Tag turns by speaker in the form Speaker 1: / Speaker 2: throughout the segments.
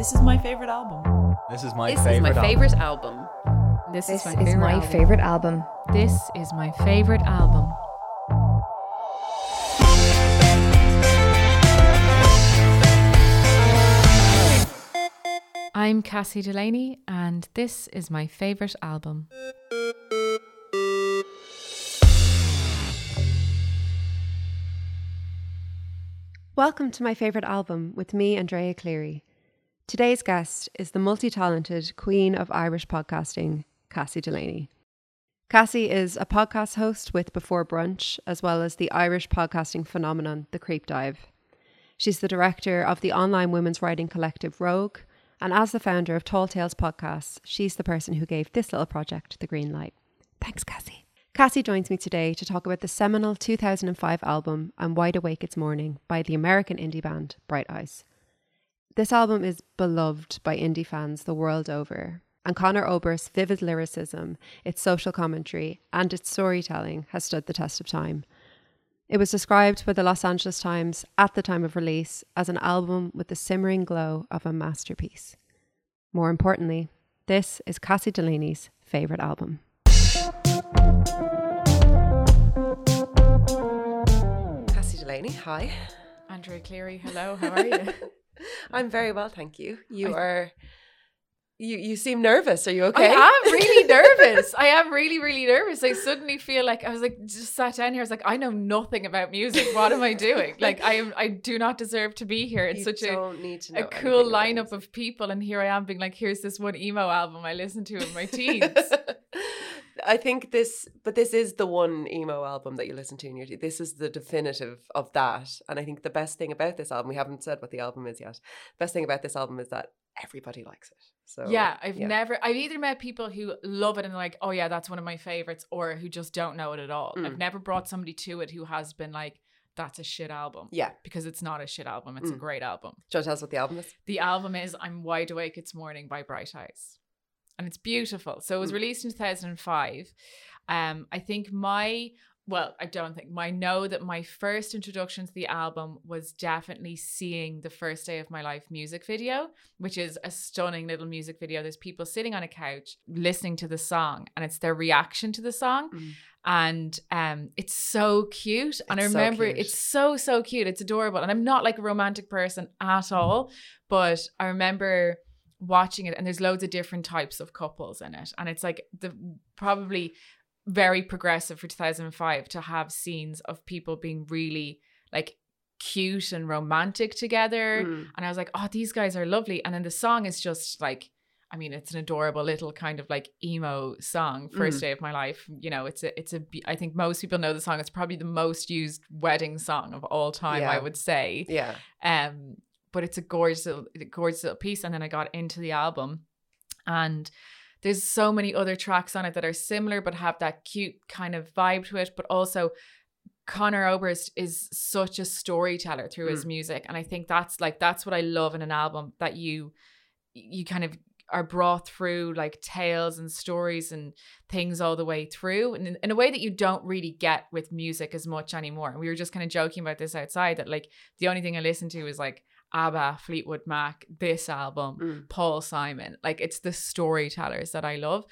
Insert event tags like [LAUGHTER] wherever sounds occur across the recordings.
Speaker 1: This is my favorite album.
Speaker 2: This is my
Speaker 3: This
Speaker 2: favorite.
Speaker 3: is my favorite album.
Speaker 4: This,
Speaker 5: This
Speaker 4: is
Speaker 5: is
Speaker 4: my favorite
Speaker 5: my
Speaker 4: album.
Speaker 5: favorite album.
Speaker 4: This is my favorite album. I'm Cassie Delaney, and this is my favorite album.
Speaker 6: Welcome to my favourite album with me, Andrea Cleary. Today's guest is the multi talented queen of Irish podcasting, Cassie Delaney. Cassie is a podcast host with Before Brunch, as well as the Irish podcasting phenomenon, The Creep Dive. She's the director of the online women's writing collective Rogue, and as the founder of Tall Tales Podcasts, she's the person who gave this little project the green light. Thanks, Cassie. Cassie joins me today to talk about the seminal 2005 album I'm Wide Awake It's Morning by the American indie band Bright Eyes. This album is beloved by indie fans the world over, and Conor Oberst's vivid lyricism, its social commentary, and its storytelling has stood the test of time. It was described by the Los Angeles Times at the time of release as an album with the simmering glow of a masterpiece. More importantly, this is Cassie Delaney's favourite album.
Speaker 3: Cassie Delaney, hi.
Speaker 4: Andrea Cleary, hello, how are you? [LAUGHS] [LAUGHS]
Speaker 3: I'm very well, thank you. You
Speaker 4: I-
Speaker 3: are. You you seem nervous. Are you okay?
Speaker 4: I am really [LAUGHS] nervous. I am really, really nervous. I suddenly feel like I was like just sat down here. I was like, I know nothing about music. What am I doing? [LAUGHS] Like I am I do not deserve to be here. It's
Speaker 3: You
Speaker 4: such a
Speaker 3: don't need to know
Speaker 4: a cool lineup of people and here I am being like, here's this one emo album I listened to in my teens.
Speaker 3: I think this, but this is the one emo album that you listen to in your. This is the definitive of that, and I think the best thing about this album, we haven't said what the album is yet. Best thing about this album is that everybody likes it. So
Speaker 4: yeah, I've
Speaker 3: yeah.
Speaker 4: never I've either met people who love it and like, oh yeah, that's one of my favorites, or who just don't know it at all. I've
Speaker 3: Mm.
Speaker 4: never brought somebody to it who has been like, that's a shit album.
Speaker 3: Yeah.
Speaker 4: Because it's not a shit album, it's a
Speaker 3: Mm.
Speaker 4: great album.
Speaker 3: Do you want to tell us what the album is?
Speaker 4: The album is I'm Wide Awake It's Morning by Bright Eyes. And it's beautiful. So it was
Speaker 3: Mm.
Speaker 4: released in 2005. Um, I think my, well, I don't think, I know that my first introduction to the album was definitely seeing the First Day of My Life music video, which is a stunning little music video. There's people sitting on a couch listening to the song, and it's their reaction to the song
Speaker 3: Mm.
Speaker 4: and um it's so cute and i
Speaker 3: It's so
Speaker 4: remember it's so so cute it's adorable and i'm not like a romantic person at all but i remember watching it and there's loads of different types of couples in it and it's like the probably very progressive for 2005 to have scenes of people being really like cute and romantic together
Speaker 3: Mm.
Speaker 4: and I was like, oh, these guys are lovely. And then the song is just like, I mean, it's an adorable little kind of like emo song, first
Speaker 3: Mm.
Speaker 4: day of my life. You know, it's a, it's a. I think most people know the song. It's probably the most used wedding song of all time, I would say.
Speaker 3: Yeah.
Speaker 4: Um, but it's a gorgeous, little, gorgeous little piece. And then I got into the album, and there's so many other tracks on it that are similar but have that cute kind of vibe to it. But also, Conor Oberst is such a storyteller through his
Speaker 3: Mm.
Speaker 4: music, and I think that's like that's what I love in an album that you you kind of are brought through like tales and stories and things all the way through and in, in a way that you don't really get with music as much anymore. And we were just kind of joking about this outside that like the only thing I listen to is like ABBA, Fleetwood Mac, this album,
Speaker 3: Mm.
Speaker 4: Paul Simon. Like it's the storytellers that I love.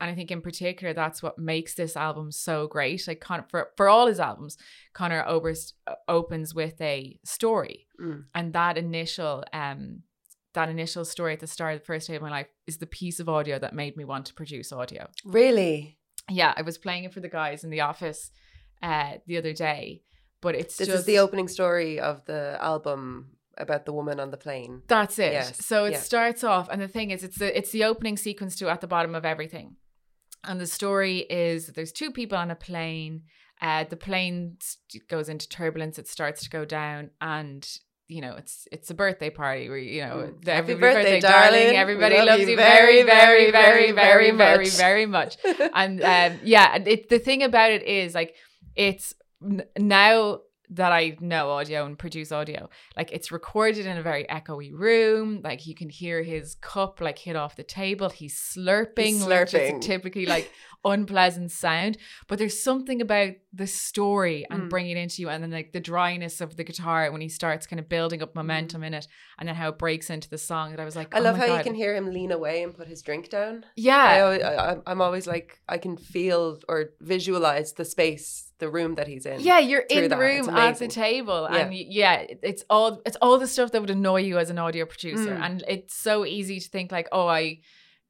Speaker 4: And I think in particular that's what makes this album so great. Like Con- for for all his albums, Conor Oberst uh, opens with a story.
Speaker 3: Mm.
Speaker 4: And that initial um that initial story at the start of the first day of my life is the piece of audio that made me want to produce audio.
Speaker 3: Really?
Speaker 4: Yeah, I was playing it for the guys in the office uh the other day, but it's
Speaker 3: This
Speaker 4: just
Speaker 3: is the opening story of the album about the woman on the plane.
Speaker 4: That's it.
Speaker 3: Yes,
Speaker 4: So it
Speaker 3: yeah.
Speaker 4: starts off, and the thing is, it's the it's the opening sequence to at the bottom of everything, and the story is that there's two people on a plane. Uh, the plane goes into turbulence. It starts to go down, and you know it's it's a birthday party where you know
Speaker 3: Mm.
Speaker 4: every
Speaker 3: birthday, darling.
Speaker 4: Everybody
Speaker 3: love
Speaker 4: loves
Speaker 3: you very,
Speaker 4: very, very,
Speaker 3: very,
Speaker 4: very,
Speaker 3: very, much.
Speaker 4: very much [LAUGHS] and um, yeah, and it, the thing about it is like it's n- now that I know audio and produce audio. Like it's recorded in a very echoey room. Like you can hear his cup like hit off the table. He's slurping,
Speaker 3: He's
Speaker 4: which is
Speaker 3: slurping.
Speaker 4: a typically like [LAUGHS] unpleasant sound. But there's something about the story and
Speaker 3: Mm.
Speaker 4: bringing it into you, and then like the dryness of the guitar when he starts kind of building up momentum in it, and then how it breaks into the song. That I was like.
Speaker 3: I
Speaker 4: oh
Speaker 3: love how
Speaker 4: God.
Speaker 3: you can hear him lean away and put his drink down. I,
Speaker 4: Yeah,
Speaker 3: always, I, I'm- I'm always like, I can feel or visualize the space, the room that he's in.
Speaker 4: Yeah, you're in the
Speaker 3: that.
Speaker 4: Room at the table,
Speaker 3: Yeah.
Speaker 4: and yeah, it's all it's all the stuff that would annoy you as an audio producer,
Speaker 3: Mm.
Speaker 4: and it's so easy to think like, oh, I.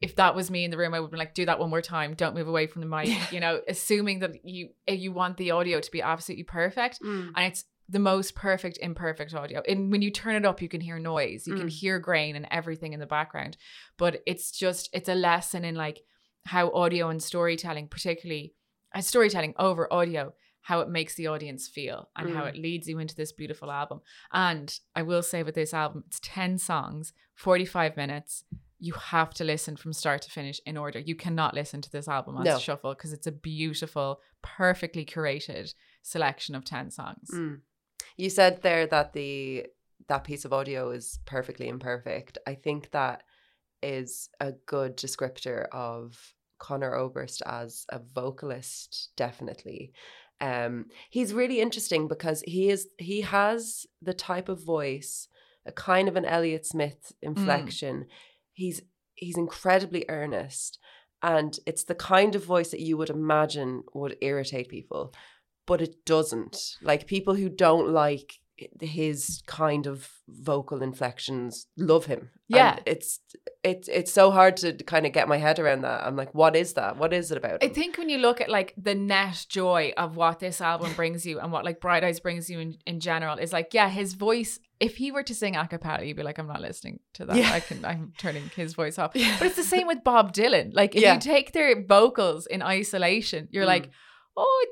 Speaker 4: If that was me in the room, I would be like, do that one more time. Don't move away from the mic. You know, assuming that you eh, you want the audio to be absolutely perfect,
Speaker 3: Mm.
Speaker 4: and it's the most perfect imperfect audio. And when you turn it up, you can hear noise, you can
Speaker 3: Mm.
Speaker 4: hear grain and everything in the background. But it's just it's a lesson in like how audio and storytelling, particularly uh, storytelling over audio, how it makes the audience feel and how
Speaker 3: Mm.
Speaker 4: it leads you into this beautiful album. And I will say with this album, it's 10 songs, 45 minutes. You have to listen from start to finish in order. You cannot listen to this album on
Speaker 3: No.
Speaker 4: shuffle because it's a beautiful, perfectly curated selection of 10 songs.
Speaker 3: Mm. You said there that the that piece of audio is perfectly imperfect. I think that is a good descriptor of Conor Oberst as a vocalist, definitely. Um, he's really interesting because he is he has the type of voice, a kind of an Elliott Smith inflection. He's he's incredibly earnest, and it's the kind of voice that you would imagine would irritate people but it doesn't. Like people who don't like his kind of vocal inflections love him. And
Speaker 4: Yeah.
Speaker 3: it's it's it's so hard to kind of get my head around that. I'm like, what is that? What is it about?
Speaker 4: I think when you look at like the net joy of what this album [LAUGHS] brings you and what like Bright Eyes brings you in, in general is like, yeah, his voice, if he were to sing a cappella, you'd be like, I'm not listening to that.
Speaker 3: Yeah.
Speaker 4: I can I'm turning his voice off. [LAUGHS]
Speaker 3: Yeah.
Speaker 4: But it's the same with Bob Dylan. Like if
Speaker 3: Yeah.
Speaker 4: you take their vocals in isolation, you're like, mm. oh,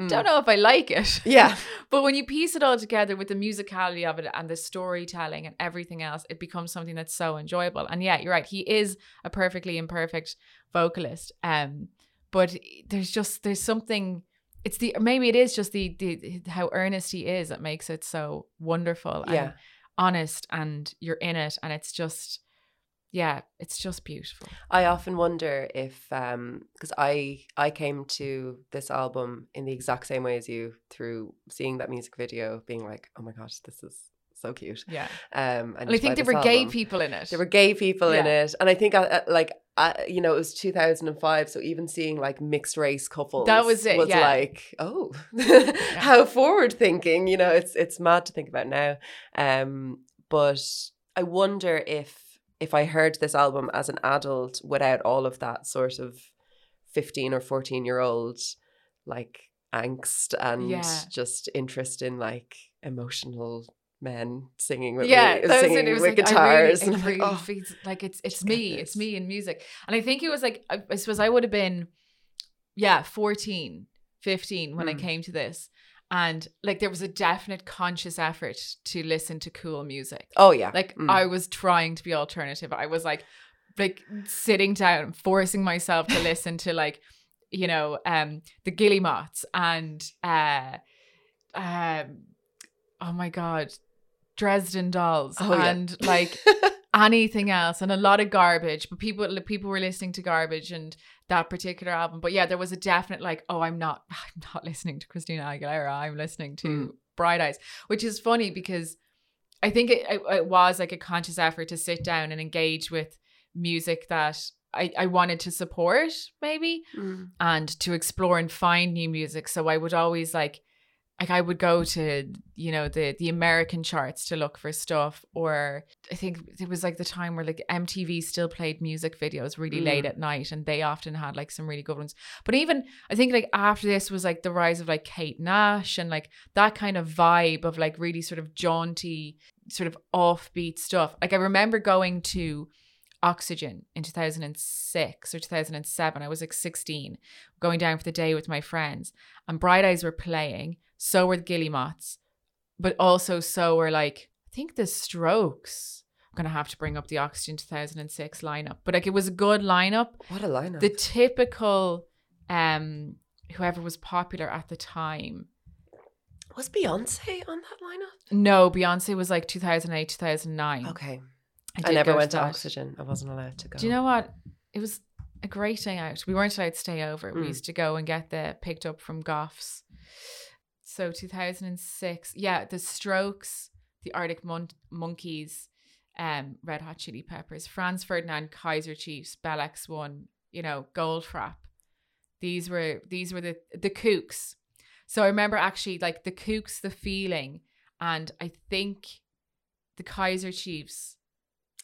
Speaker 3: Mm.
Speaker 4: don't know if I like it.
Speaker 3: Yeah. [LAUGHS]
Speaker 4: But when you piece it all together with the musicality of it and the storytelling and everything else, it becomes something that's so enjoyable. And yeah, you're right. He is a perfectly imperfect vocalist. Um, but there's just there's something. It's the maybe it is just the the how earnest he is that makes it so wonderful and
Speaker 3: Yeah.
Speaker 4: honest, and you're in it, and it's just yeah, it's just beautiful.
Speaker 3: I often wonder if um because I I came to this album in the exact same way as you through seeing that music video, being like, oh my gosh, this is so cute.
Speaker 4: Yeah,
Speaker 3: Um,
Speaker 4: and I think there were gay people in it.
Speaker 3: There were gay people in it, and I think I, I- like I, you know it was 2005, so even seeing like mixed race couples
Speaker 4: That was it,
Speaker 3: Was
Speaker 4: yeah.
Speaker 3: like oh, [LAUGHS] how forward thinking. You know, it's it's mad to think about now. Um, but I wonder if if I heard this album as an adult without all of that sort of 15 or 14 year old like angst and
Speaker 4: Yeah.
Speaker 3: just interest in like emotional men singing with
Speaker 4: yeah,
Speaker 3: me, singing
Speaker 4: it. It was
Speaker 3: with
Speaker 4: like,
Speaker 3: guitars. And
Speaker 4: really, it
Speaker 3: like, oh.
Speaker 4: feels like it's it's me, it's me in music. And I think it was like I, I suppose I would have been, yeah, 14, 15 when I
Speaker 3: Mm.
Speaker 4: came to this, and like there was a definite conscious effort to listen to cool music.
Speaker 3: Oh yeah.
Speaker 4: Like
Speaker 3: Mm.
Speaker 4: I was trying to be alternative. I was like, like sitting down, forcing myself to [LAUGHS] listen to like, you know, um, the Guillemots and uh, um, oh my god, Dresden Dolls
Speaker 3: Oh, yeah.
Speaker 4: and like [LAUGHS] anything else and a lot of garbage. But people people were listening to garbage and that particular album. But yeah, there was a definite like, oh, I'm not [SIGHS] I'm not listening to Christina Aguilera. I'm listening to
Speaker 3: Mm.
Speaker 4: Bright Eyes, which is funny because I think it, it, it was like a conscious effort to sit down and engage with music that I, I wanted to support, maybe,
Speaker 3: Mm.
Speaker 4: and to explore and find new music. So I would always like, like I would go to you know the the American charts to look for stuff, or I think it was like the time where like MTV still played music videos really late
Speaker 3: Mm.
Speaker 4: at night, and they often had like some really good ones. But even I think like after this was like the rise of like Kate Nash and like that kind of vibe of like really sort of jaunty, sort of offbeat stuff. Like I remember going to Oxygen in 2006 or 2007. I was like 16, going down for the day with my friends, and Bright Eyes were playing. So were the Guillemots, but also so were like I think the Strokes. I'm gonna have to bring up the Oxygen 2006 lineup, but like it was a good lineup.
Speaker 3: What a lineup.
Speaker 4: The typical, um, whoever was popular at the time.
Speaker 3: Was Beyonce on that lineup?
Speaker 4: No, Beyonce was like 2008, 2009.
Speaker 3: Okay. I,
Speaker 4: did
Speaker 3: never went to
Speaker 4: that.
Speaker 3: Oxygen. I wasn't allowed to go.
Speaker 4: Do you know what? It was a great day out. We weren't allowed to stay over. We
Speaker 3: Mm.
Speaker 4: used to go and get the picked up from Goffs. So 2006, yeah, the Strokes, the Arctic Mon- Monkeys, um, Red Hot Chili Peppers, Franz Ferdinand, Kaiser Chiefs, Bell X1, you know, Goldfrapp. These were these were the the Kooks. So I remember actually like the Kooks, the feeling, and I think the Kaiser Chiefs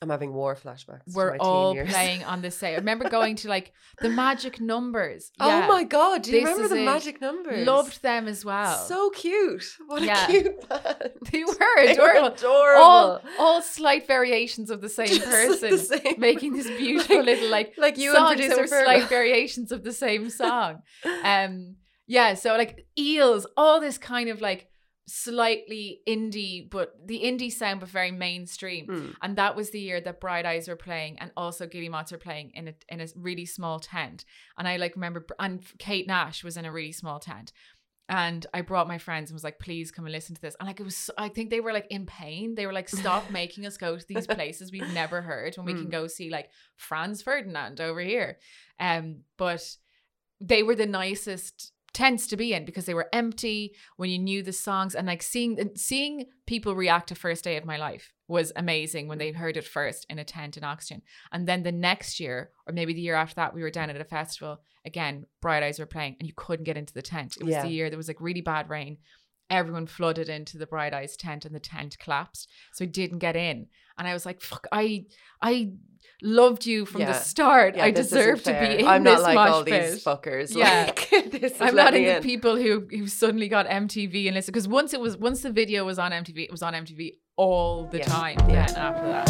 Speaker 3: I'm having war flashbacks. to
Speaker 4: were all playing on the same. I remember going to like the magic numbers. [LAUGHS]
Speaker 3: Oh my god! Do you
Speaker 4: This
Speaker 3: remember the
Speaker 4: it.
Speaker 3: magic numbers?
Speaker 4: Loved them as well.
Speaker 3: So cute. What a [LAUGHS] cute band. [LAUGHS]
Speaker 4: they were
Speaker 3: They were
Speaker 4: adorable.
Speaker 3: adorable.
Speaker 4: All, all slight variations of the same
Speaker 3: Just
Speaker 4: person
Speaker 3: the same.
Speaker 4: making this beautiful
Speaker 3: Like-
Speaker 4: little like
Speaker 3: like you
Speaker 4: songs
Speaker 3: and producer
Speaker 4: were slight variations of the same song. Um, yeah, so like eels, all this kind of like slightly indie, but the indie sound, but very mainstream.
Speaker 3: Mm.
Speaker 4: And that was the year that Bright Eyes were playing, and also Guillemots were playing in a in a really small tent. And I like remember, and Kate Nash was in a really small tent. And I brought my friends and was like, please come and listen to this. And like, it was, so- I think they were like in pain. They were like, stop [LAUGHS] making us go to these places we've never heard when we can
Speaker 3: Mm.
Speaker 4: go see like Franz Ferdinand over here. Um, but they were the nicest tents to be in because they were empty when you knew the songs. And like seeing seeing people react to first day of my life was amazing when they heard it first in a tent in oxygen. And then the next year or maybe the year after that we were down at a festival. Again bright eyes were playing and you couldn't get into the tent. It was
Speaker 3: Yeah.
Speaker 4: the year there was like really bad rain everyone flooded into the bright eyes tent and the tent collapsed so I didn't get in and I was like fuck I I loved you from the start
Speaker 3: Yeah,
Speaker 4: I deserve to be in
Speaker 3: I'm
Speaker 4: this
Speaker 3: not like
Speaker 4: mosh
Speaker 3: all
Speaker 4: pit.
Speaker 3: these fuckers.
Speaker 4: Yeah.
Speaker 3: Like, [LAUGHS] this
Speaker 4: I'm not in the
Speaker 3: in.
Speaker 4: people who who suddenly got MTV and listen because once it was once the video was on MTV, it was on MTV all the
Speaker 3: Yeah.
Speaker 4: time.
Speaker 3: Yeah.
Speaker 4: Then after that,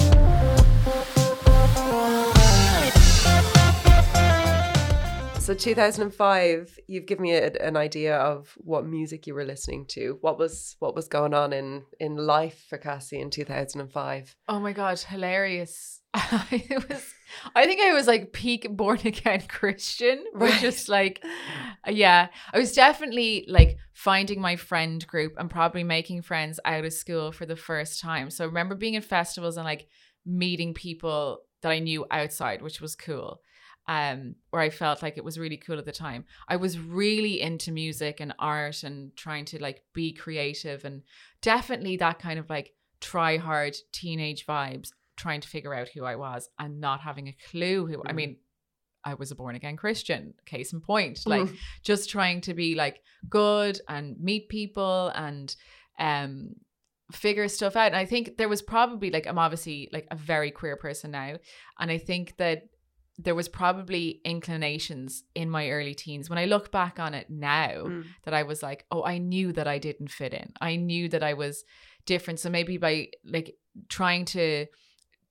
Speaker 3: So 2005, you've given me a, an idea of what music you were listening to. What was what was going on in in life for Cassie in 2005?
Speaker 4: oh my god, hilarious! [LAUGHS] it was. I think I was like peak born again [LAUGHS] Christian, which
Speaker 3: Right.
Speaker 4: just like, yeah, I was definitely like finding my friend group and probably making friends out of school for the first time. So I remember being in festivals and like meeting people that I knew outside, which was cool. Um, where I felt like it was really cool at the time. I was really into music and art and trying to like be creative and definitely that kind of like try hard teenage vibes, trying to figure out who I was and not having a clue who I
Speaker 3: Mm.
Speaker 4: mean, I was a born again Christian, case in point. Like
Speaker 3: Mm.
Speaker 4: just trying to be like good and meet people and um figure stuff out. And I think there was probably like I'm obviously like a very queer person now. And I think that there was probably inclinations in my early teens when I look back on it now
Speaker 3: Mm.
Speaker 4: that I was like, oh, I knew that I didn't fit in. I knew that I was different. So maybe by like trying to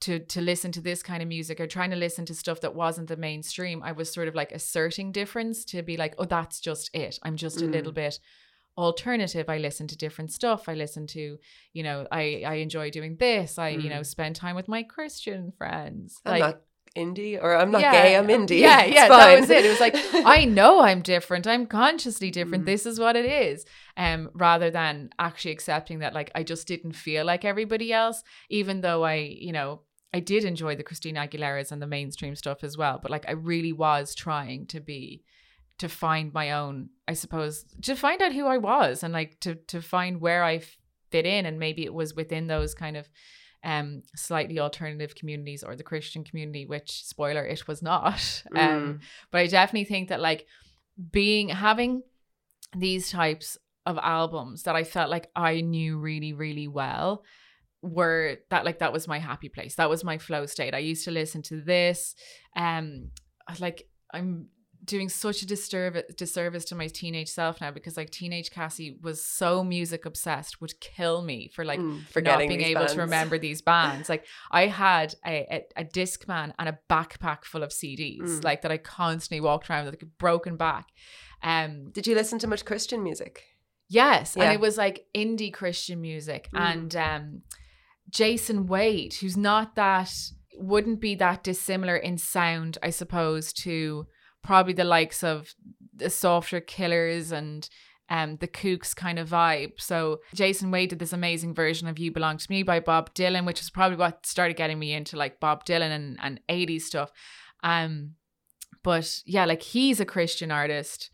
Speaker 4: to to listen to this kind of music or trying to listen to stuff that wasn't the mainstream, I was sort of like asserting difference to be like, oh, that's just it. I'm just a
Speaker 3: Mm.
Speaker 4: little bit alternative. I listen to different stuff. I listen to, you know, I I enjoy doing this. I, you know,
Speaker 3: Mm.
Speaker 4: spend time with my Christian friends.
Speaker 3: I'm not indie or I'm not
Speaker 4: Yeah,
Speaker 3: gay, I'm indie.
Speaker 4: Yeah, [LAUGHS] yeah, that was it. It was like [LAUGHS] I know I'm different. I'm consciously different.
Speaker 3: Mm.
Speaker 4: This is what it is. Um, rather than actually accepting that like I just didn't feel like everybody else, even though I, you know, I did enjoy the Christina Aguilera's and the mainstream stuff as well. But like I really was trying to be to find my own, I suppose, to find out who I was and like to to find where I fit in. And maybe it was within those kind of um slightly alternative communities or the Christian community, which spoiler, it was not. [LAUGHS] Um
Speaker 3: Mm.
Speaker 4: but I definitely think that like being having these types of albums that I felt like I knew really, really well were that like that was my happy place. That was my flow state. I used to listen to this. Um like I'm doing such a disturb- disservice to my teenage self now because like teenage Cassie was so music obsessed would kill me for like
Speaker 3: Mm,
Speaker 4: not being able to remember these bands. Like I had a, a, a Discman and a backpack full of CDs,
Speaker 3: Mm.
Speaker 4: like that I constantly walked around with like a broken back. Um,
Speaker 3: Did you listen to much Christian music?
Speaker 4: yes,
Speaker 3: Yeah.
Speaker 4: and it was like indie Christian music,
Speaker 3: Mm.
Speaker 4: and um, Jason Wade, who's not that wouldn't be that dissimilar in sound, I suppose, to probably the likes of the softer killers and um the Kooks kind of vibe. So Jason Wade did this amazing version of You Belong to Me by Bob Dylan, which is probably what started getting me into like Bob Dylan and, and 80s stuff. Um but yeah, like he's a Christian artist.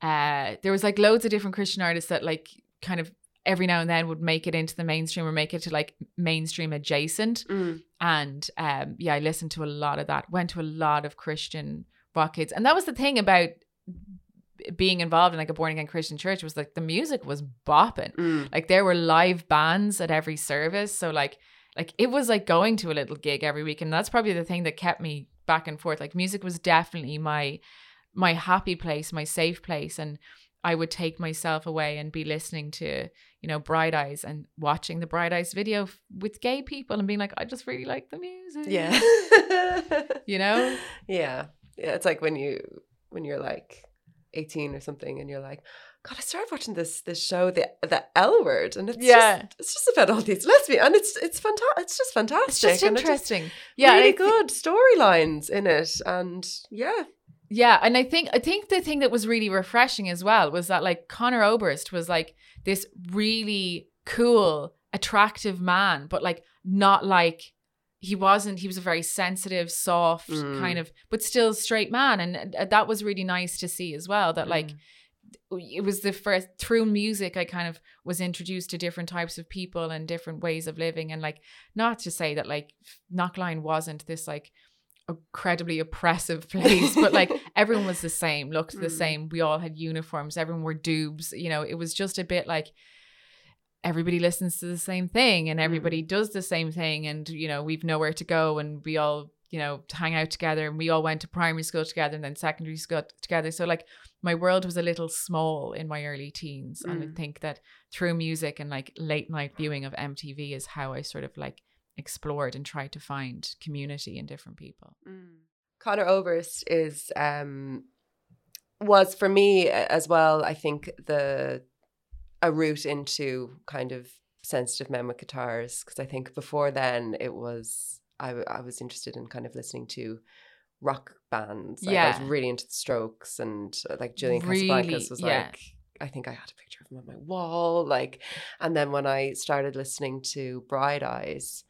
Speaker 4: Uh there was like loads of different Christian artists that like kind of every now and then would make it into the mainstream or make it to like mainstream adjacent.
Speaker 3: Mm.
Speaker 4: And um, yeah, I listened to a lot of that. Went to a lot of Christian kids, and that was the thing about being involved in like a born again Christian church was like the music was bopping.
Speaker 3: Mm.
Speaker 4: Like there were live bands at every service, so like like it was like going to a little gig every week, and that's probably the thing that kept me back and forth. Like music was definitely my my happy place, my safe place, and I would take myself away and be listening to, you know, Bright Eyes and watching the Bright Eyes video f- with gay people and being like, I just really like the music.
Speaker 3: Yeah. [LAUGHS]
Speaker 4: You know? [LAUGHS]
Speaker 3: Yeah. Yeah. It's like when you when you're like 18 or something and you're like, God, I started watching this this show, the the L word, and it's
Speaker 4: Yeah.
Speaker 3: just it's just about all these lesbians, and it's it's fantastic. It's just fantastic.
Speaker 4: It's just interesting. yeah.
Speaker 3: really
Speaker 4: I thi-
Speaker 3: good storylines in it, and yeah,
Speaker 4: Yeah, and I think I think the thing that was really refreshing as well was that like Conor Oberst was like this really cool, attractive man, but like not like he wasn't he was a very sensitive, soft
Speaker 3: Mm.
Speaker 4: kind of but still straight man. And that was really nice to see as well that like it was the first through music I kind of was introduced to different types of people and different ways of living. And like not to say that like Knocklyon wasn't this like incredibly oppressive [LAUGHS] place but like [LAUGHS] everyone was the same looked the
Speaker 3: Mm.
Speaker 4: same. We all had uniforms. Everyone wore dubs you know it was just a bit like everybody listens to the same thing and everybody does the same thing and you know we've nowhere to go and we all you know hang out together and we all went to primary school together and then secondary school together so like my world was a little small in my early teens and i
Speaker 3: Mm.
Speaker 4: think that through music and like late night viewing of mtv is how i sort of like explored and tried to find community in different people
Speaker 3: Conor Oberst is um was for me as well. I think the a route into kind of sensitive men with guitars because I think before then it was I, I was interested in kind of listening to rock bands. Like, I was really into the Strokes and uh, like Julian
Speaker 4: Really,
Speaker 3: Casablancas was
Speaker 4: yeah.
Speaker 3: like. I think I had a picture of him on my wall, like, and then when I started listening to Bright Eyes,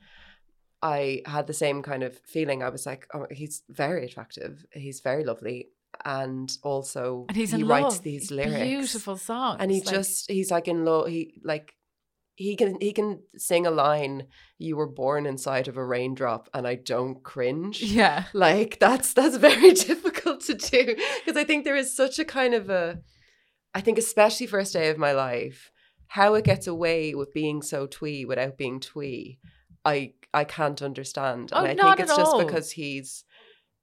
Speaker 3: I had the same kind of feeling. I was like, oh, he's very attractive. He's very lovely. And also
Speaker 4: and he's
Speaker 3: he writes
Speaker 4: love.
Speaker 3: these lyrics.
Speaker 4: beautiful songs
Speaker 3: And he
Speaker 4: like-
Speaker 3: just he's like in love he like he can he can sing a line, you were born inside of a raindrop and I don't cringe.
Speaker 4: yeah [LAUGHS]
Speaker 3: Like that's that's very [LAUGHS] difficult to do. Because I think there is such a kind of a I think especially first day of my life, how it gets away with being so twee without being twee, I I can't understand. And
Speaker 4: Oh,
Speaker 3: I think it's just
Speaker 4: all.
Speaker 3: because he's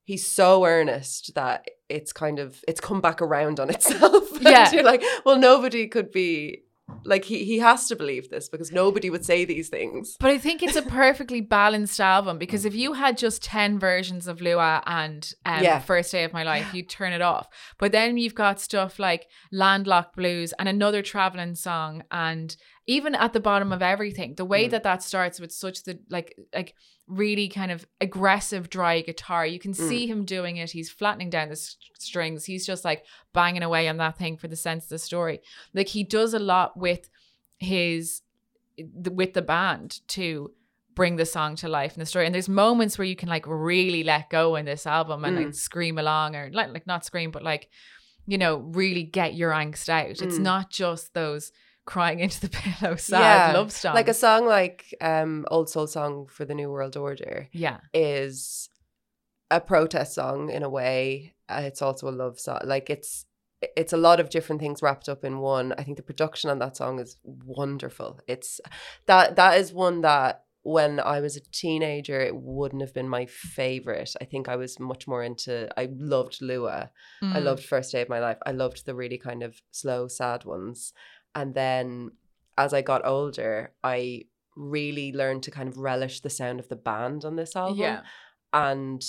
Speaker 3: he's so earnest that it's kind of it's come back around on [LAUGHS] itself. [LAUGHS]
Speaker 4: Yeah.
Speaker 3: you're like, well, nobody could be like he he has to believe this because nobody would say these things.
Speaker 4: But I think it's a perfectly [LAUGHS] balanced album because if you had just 10 versions of Lua and um,
Speaker 3: Yeah.
Speaker 4: First Day of My Life, you'd turn it off. But then you've got stuff like Landlocked Blues and another traveling song and even at the bottom of everything, the way
Speaker 3: Mm.
Speaker 4: that that starts with such the like like really kind of aggressive dry guitar. You can
Speaker 3: Mm.
Speaker 4: see him doing it. He's flattening down the s- strings. He's just like banging away on that thing for the sense of the story. Like he does a lot with his with the band to bring the song to life and the story. And there's moments where you can like really let go in this album and like
Speaker 3: Mm.
Speaker 4: scream along or like like not scream, but like, you know, really get your angst out. It's
Speaker 3: Mm.
Speaker 4: not just those crying into the [LAUGHS] pillow sad
Speaker 3: Yeah,
Speaker 4: love songs.
Speaker 3: Like a song like um Old Soul Song for the New World Order
Speaker 4: yeah.
Speaker 3: is a protest song in a way. Uh, it's also a love song. Like it's it's a lot of different things wrapped up in one. I think the production on that song is wonderful. It's that that is one that when I was a teenager, it wouldn't have been my favorite. I think I was much more into. I loved Lua. I
Speaker 4: Mm.
Speaker 3: loved First Day of My Life. I loved the really kind of slow, sad ones. And then as I got older, I really learned to kind of relish the sound of the band on this album
Speaker 4: Yeah.
Speaker 3: and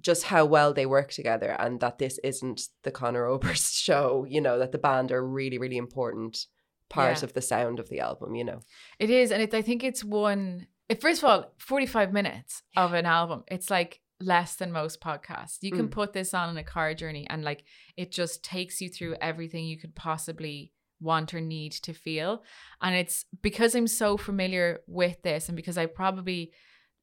Speaker 3: just how well they work together and that this isn't the Conor Oberst [LAUGHS] show, you know, that the band are really, really important part
Speaker 4: Yeah.
Speaker 3: of the sound of the album, you know.
Speaker 4: It is, and it, I think it's one. First of all, forty-five minutes of an album. It's like less than most podcasts. You can
Speaker 3: Mm.
Speaker 4: put this on in a car journey, and like it just takes you through everything you could possibly want or need to feel. And it's because I'm so familiar with this and because I probably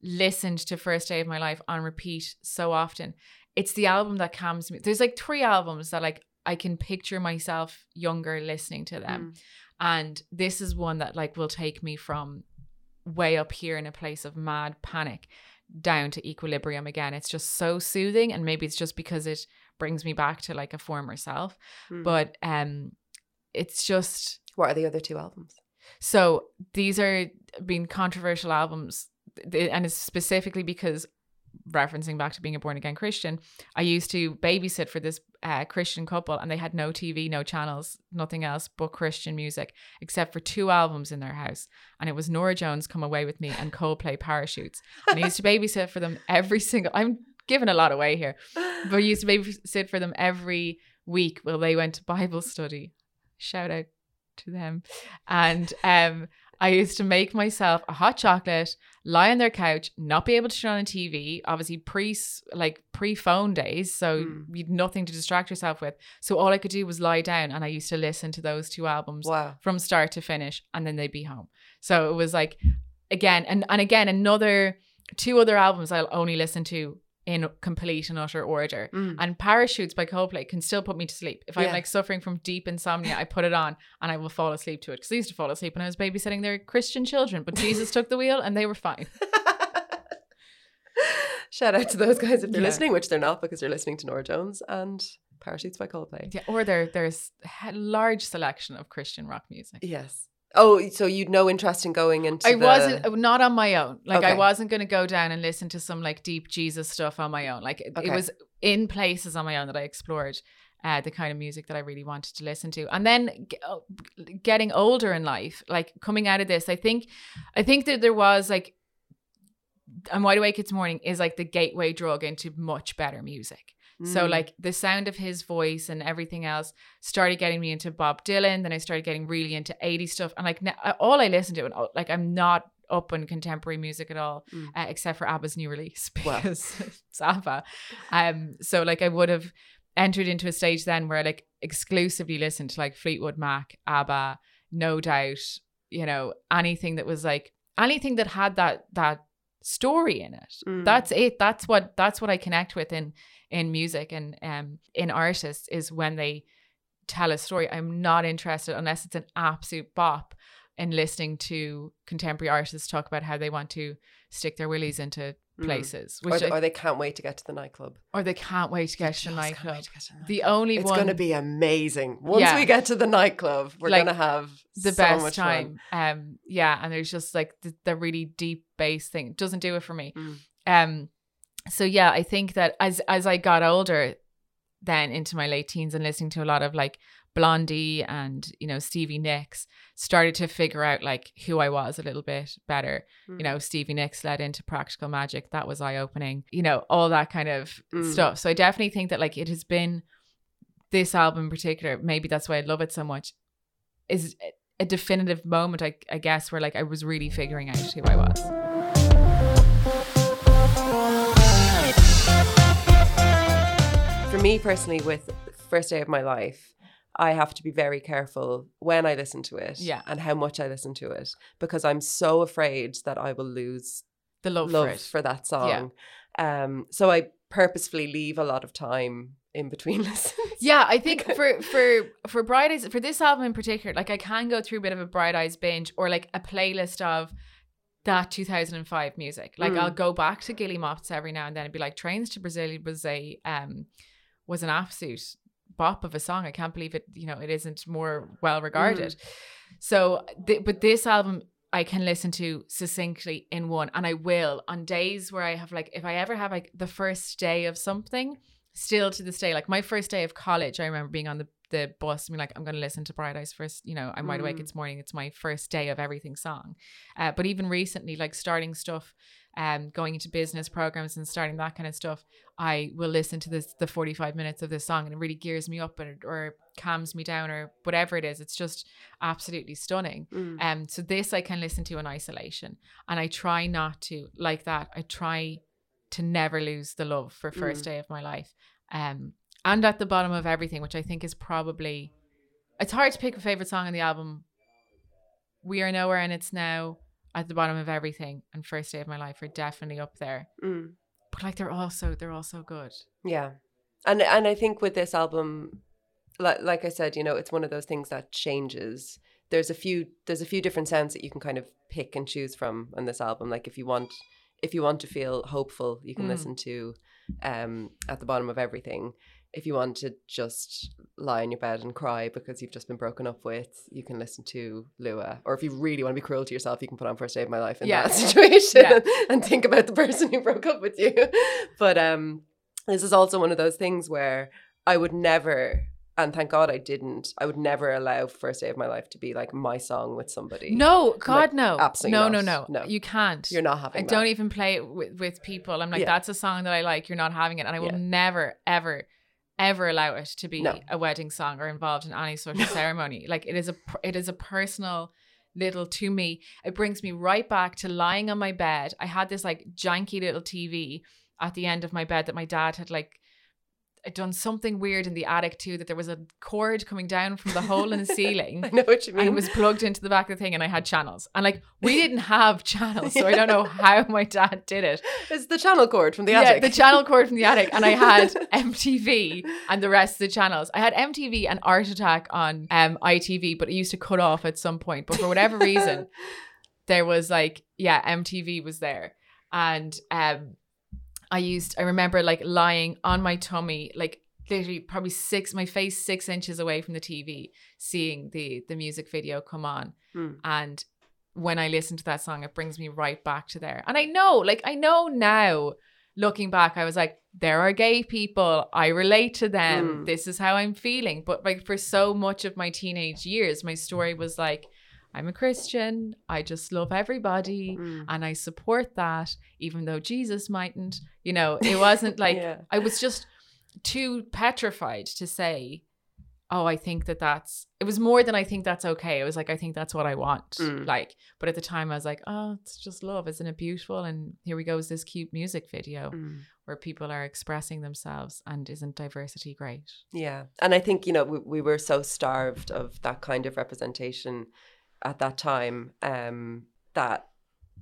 Speaker 4: listened to First Day of My Life on repeat so often, it's the album that calms me. There's like three albums that like I can picture myself younger listening to them.
Speaker 3: Mm.
Speaker 4: And this is one that like will take me from way up here in a place of mad panic down to equilibrium again. It's just so soothing and maybe it's just because it brings me back to like a former self.
Speaker 3: Mm.
Speaker 4: But um it's just
Speaker 3: what are the other two albums?
Speaker 4: so these are being controversial albums and it's specifically because referencing back to being a born again Christian, I used to babysit for this uh, Christian couple and they had no TV, no channels, nothing else but Christian music except for two albums in their house. And it was Norah Jones Come Away With Me and Coldplay Parachutes. And I used to babysit for them every single I'm giving a lot away here. But I used to babysit for them every week while they went to Bible study. Shout out to them. And um I used to make myself a hot chocolate, lie on their couch, not be able to turn on a TV, obviously pre like pre phone days, so
Speaker 3: Mm.
Speaker 4: you'd nothing to distract yourself with. So all I could do was lie down and I used to listen to those two albums
Speaker 3: wow.
Speaker 4: from start to finish and then they'd be home. So it was like again and and again another two other albums I'll only listen to in complete and utter order.
Speaker 3: Mm.
Speaker 4: And Parachutes by Coldplay can still put me to sleep. If I'm like suffering from deep insomnia, I put it on and I will fall asleep to it. Because I used to fall asleep when I was babysitting their Christian children, but Jesus took the wheel and they were fine. [LAUGHS]
Speaker 3: Shout out to those guys if they're
Speaker 4: Yeah.
Speaker 3: listening, which they're not because they're listening to Norah Jones and Parachutes by Coldplay.
Speaker 4: Yeah, or there there's a large selection of Christian rock music.
Speaker 3: Yes. Oh, so you'd no interest in going into
Speaker 4: I
Speaker 3: the-
Speaker 4: wasn't uh, not on my own. Like I wasn't going to go down and listen to some like deep Jesus stuff on my own. Like it, it was in places on my own that I explored uh, the kind of music that I really wanted to listen to. And then g- oh, getting older in life, like coming out of this, I think, I think that there was like, I'm Wide Awake It's Morning is like the gateway drug into much better music. So
Speaker 3: Mm.
Speaker 4: like the sound of his voice and everything else started getting me into Bob Dylan. Then I started getting really into 80s stuff. And like now, all I listen to, and like I'm not up on contemporary music at all,
Speaker 3: Mm.
Speaker 4: uh, except for ABBA's new release [LAUGHS] because it's ABBA. Um, so like I would have entered into a stage then where I like exclusively listened to like Fleetwood Mac, ABBA, No Doubt, you know, anything that was like anything that had that that story in it
Speaker 3: Mm.
Speaker 4: that's it that's what that's what i connect with in in music and um in artists is when they tell a story i'm not interested unless it's an absolute bop in listening to contemporary artists talk about how they want to stick their willies into. Places
Speaker 3: or,
Speaker 4: which I-
Speaker 3: or they can't wait to get to the nightclub.
Speaker 4: or they can't wait to get to the nightclub
Speaker 3: wait to get to the
Speaker 4: the only
Speaker 3: It's
Speaker 4: one
Speaker 3: going to be amazing. Once
Speaker 4: Yeah.
Speaker 3: we get to the nightclub, we're
Speaker 4: Like,
Speaker 3: going to have
Speaker 4: the
Speaker 3: so
Speaker 4: best
Speaker 3: much
Speaker 4: time um yeah and there's just like the, the really deep bass thing It doesn't do it for me
Speaker 3: Mm.
Speaker 4: um so yeah i think that as as i got older then into my late teens and listening to a lot of like blondie and you know stevie nicks started to figure out like who i was a little bit better.
Speaker 3: Fun.
Speaker 4: you know stevie nicks led into practical magic. That was eye-opening. You know all that kind of
Speaker 3: Mm.
Speaker 4: stuff. So i definitely think that like it has been this album in particular maybe that's why i love it so much is a definitive moment I, I guess where like i was really figuring out who i was.
Speaker 3: For me personally, with first day of my life, I have to be very careful when I listen to it
Speaker 4: Yeah.
Speaker 3: and how much I listen to it because I'm so afraid that I will lose
Speaker 4: the love,
Speaker 3: love,
Speaker 4: for it
Speaker 3: that song. Um, so I purposefully leave a lot of time in between [LAUGHS] listens.
Speaker 4: Yeah, I think for for for Bright Eyes for this album in particular, like I can go through a bit of a Bright Eyes binge or like a playlist of that 2005 music. Like
Speaker 3: Mm.
Speaker 4: I'll go back to Guillemots every now and then and be like, Trains to Brazil was a um was an absolute bop of a song. I can't believe it. You know, it isn't more well regarded. So, th- but this album I can listen to succinctly in one, and I will on days where I have like, if I ever have like the first day of something, still to this day, like my first day of college, I remember being on the the bus and being like, I'm going to listen to Bright Eyes first. You know, I'm wide awake.
Speaker 3: Mm.
Speaker 4: It's morning. It's my first day of everything song. Uh, but even recently, like starting stuff, um, going into business programs and starting that kind of stuff, I will listen to this the 45 minutes of this song and it really gears me up and or calms me down or whatever it is. It's just absolutely stunning.
Speaker 3: Mm.
Speaker 4: Um, so this I can listen to in isolation, and I try not to like that. I try to never lose the love for first
Speaker 3: Mm.
Speaker 4: day of my life. Um, and at the bottom of everything, which I think is probably it's hard to pick a favorite song on the album. We are nowhere and it's now at the bottom of everything and first day of my life are definitely up there.
Speaker 3: Mm.
Speaker 4: But like they're also they're also good.
Speaker 3: Yeah. And and I think with this album like like I said, you know, it's one of those things that changes. There's a few there's a few different sounds that you can kind of pick and choose from on this album. Like if you want if you want to feel hopeful, you can
Speaker 4: Mm.
Speaker 3: listen to um at the bottom of everything. If you want to just lie in your bed and cry because you've just been broken up with, you can listen to Lua. Or if you really want to be cruel to yourself, you can put on First Day of My Life in
Speaker 4: Yeah.
Speaker 3: that [LAUGHS] situation
Speaker 4: Yeah.
Speaker 3: and think about the person who broke up with you. But um this is also one of those things where I would never, and thank God I didn't, I would never allow First Day of My Life to be like my song with somebody.
Speaker 4: No, God no.
Speaker 3: absolutely
Speaker 4: no, no,
Speaker 3: not.
Speaker 4: no,
Speaker 3: No.
Speaker 4: You can't.
Speaker 3: You're not having
Speaker 4: I
Speaker 3: that.
Speaker 4: don't even play it with, with people. I'm like,
Speaker 3: Yeah.
Speaker 4: that's a song that I like. You're not having it. And I will
Speaker 3: Yeah.
Speaker 4: never, ever, ever allow it to be
Speaker 3: No.
Speaker 4: a wedding song or involved in any sort of ceremony. Like it is a it is a personal little to me. It brings me right back to lying on my bed. I had this like janky little TV at the end of my bed that my dad had like done something weird in the attic too that there was a cord coming down from the hole in the [LAUGHS] ceiling
Speaker 3: I know what you mean.
Speaker 4: and it was plugged into the back of the thing and I had channels. And like we [LAUGHS] didn't have channels, so I don't know [LAUGHS] how my dad did it.
Speaker 3: it's the channel cord from the
Speaker 4: yeah,
Speaker 3: attic.
Speaker 4: the channel cord from the attic. And I had MTV and the rest of the channels. I had MTV and Art Attack on um ITV, but it used to cut off at some point. But for whatever reason, there was like, yeah, MTV was there. And um I used I remember like lying on my tummy, like literally probably six my face six inches away from the TV, seeing the the music video come on.
Speaker 3: Hmm.
Speaker 4: And when I listen to that song, it brings me right back to there. And I know, like I know now, looking back, I was like, there are gay people. I relate to them.
Speaker 3: Mm.
Speaker 4: This is how I'm feeling. But like for so much of my teenage years, my story was like, I'm a Christian. I just love everybody
Speaker 3: Mm.
Speaker 4: and I support that, even though Jesus mightn't. You know, it wasn't [LAUGHS] like
Speaker 3: Yeah.
Speaker 4: I was just too petrified to say, oh, I think that that's, it was more than I think that's okay. It was like, I think that's what I want.
Speaker 3: Mm.
Speaker 4: Like, but at the time I was like, oh, it's just love. Isn't it beautiful? And here we go, is this cute music video
Speaker 3: Mm.
Speaker 4: where people are expressing themselves and isn't diversity great?
Speaker 3: Yeah. And I think, you know, we, we were so starved of that kind of representation at that time um, that,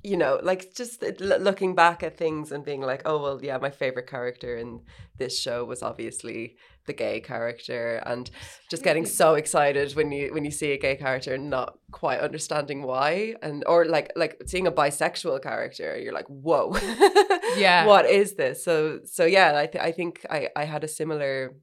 Speaker 3: you know, like just looking back at things and being like, oh, well, yeah, my favorite character in this show was obviously the gay character and just getting so excited when you when you see a gay character and not quite understanding why and or like like seeing a bisexual character you're like whoa [LAUGHS]
Speaker 4: Yeah.
Speaker 3: what is this? So so yeah i, th- I think I, I had a similar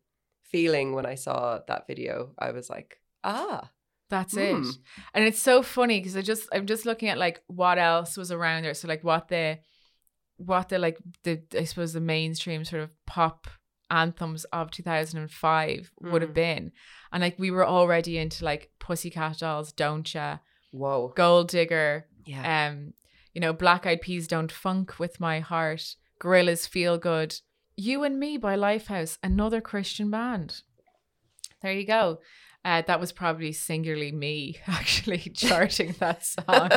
Speaker 3: feeling when i saw that video. I was like ah
Speaker 4: That's
Speaker 3: Hmm.
Speaker 4: it. And it's so funny because I just I'm just looking at like what else was around there. So like what the what the like the I suppose the mainstream sort of pop anthems of 2005 would have
Speaker 3: Mm.
Speaker 4: been. And like we were already into like Pussycat Dolls, Don't Ya,
Speaker 3: whoa
Speaker 4: Gold Digger,
Speaker 3: yeah
Speaker 4: um, you know, Black Eyed Peas Don't Funk with My Heart, Gorillaz Feel Good, You and Me by Lifehouse, another Christian band. There you go. Uh, that was probably singularly me [LAUGHS] actually [LAUGHS] charting that song.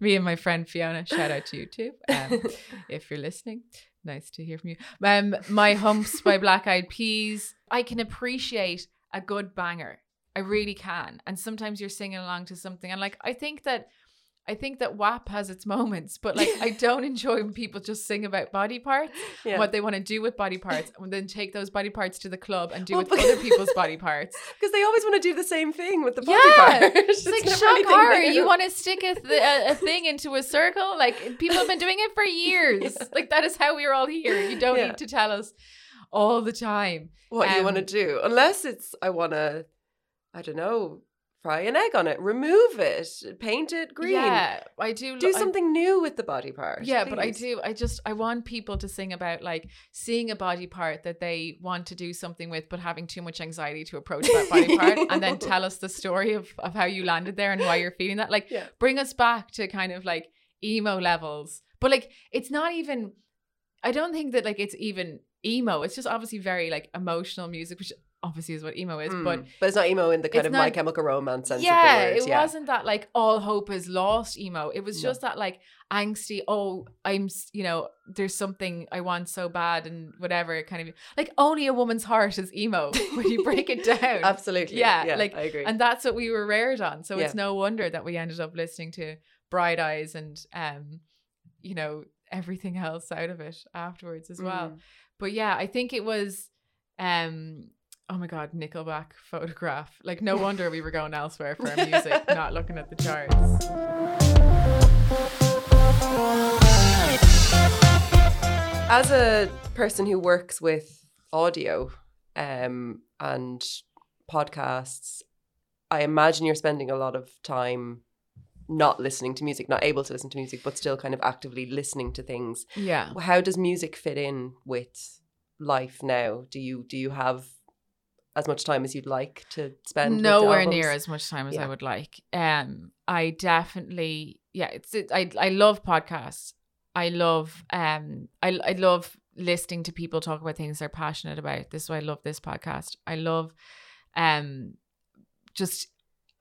Speaker 4: me and my friend Fiona. Shout out to you too, um, [LAUGHS] if you're listening. Nice to hear from you. Um, My Humps by Black Eyed Peas. I can appreciate a good banger. I really can. And sometimes you're singing along to something, and like I think that I think that WAP has its moments, but like I [LAUGHS] don't enjoy when people just sing about body parts,
Speaker 3: yeah
Speaker 4: what they want to do with body parts, and then take those body parts to the club and do
Speaker 3: Well,
Speaker 4: with other people's [LAUGHS] body parts.
Speaker 3: because they always want to do the same thing with the body
Speaker 4: Yeah,
Speaker 3: part
Speaker 4: It's like
Speaker 3: never
Speaker 4: shock horror. You want to stick a, th- a, a thing into a circle? Like people have been doing it for [LAUGHS] years.
Speaker 3: Yeah.
Speaker 4: Like that is how we're all here. You don't
Speaker 3: Yeah.
Speaker 4: need to tell us all the time.
Speaker 3: what you want to
Speaker 4: um,
Speaker 3: do unless it's i want to i don't know fry an egg on it remove it paint it green
Speaker 4: Yeah, I do.
Speaker 3: do
Speaker 4: I-
Speaker 3: something new with the body part
Speaker 4: Yeah, but I do. I just I want people to sing about like seeing a body part that they want to do something with, but having too much anxiety to approach that body part, and then [LAUGHS] tell us the story of of how you landed there and why you're feeling that. Like,
Speaker 3: Yeah.
Speaker 4: bring us back to kind of like emo levels. But like, it's not even. I don't think that like it's even emo. It's just obviously very like emotional music, which obviously is what emo is,
Speaker 3: Mm.
Speaker 4: but
Speaker 3: but it's not emo in the kind of My Chemical Romance sense
Speaker 4: yeah,
Speaker 3: of the word.
Speaker 4: it
Speaker 3: yeah.
Speaker 4: wasn't that like all hope is lost emo. It was
Speaker 3: No.
Speaker 4: just that like angsty. Oh, I'm you know there's something I want so bad and whatever it kind of like only a woman's heart is emo [LAUGHS] when you break it down.
Speaker 3: Absolutely.
Speaker 4: Yeah, like,
Speaker 3: I agree.
Speaker 4: and that's what we were reared on. So it's no wonder that we ended up listening to Bright Eyes and um, you know, everything else out of it afterwards as well.
Speaker 3: Mm.
Speaker 4: But yeah, I think it was um oh my god, Nickelback photograph. Like no wonder we were going elsewhere for our music, [LAUGHS] not looking at the charts.
Speaker 3: As a person who works with audio um, and podcasts, I imagine you're spending a lot of time not listening to music, not able to listen to music, but still kind of actively listening to things.
Speaker 4: Yeah.
Speaker 3: How does music fit in with life now? Do you do you have as much time as you'd like to spend?
Speaker 4: Nowhere near as much time as I would like. Um I definitely yeah, it's it, I I love podcasts. I love um I I love listening to people talk about things they're passionate about. This is why I love this podcast. I love um just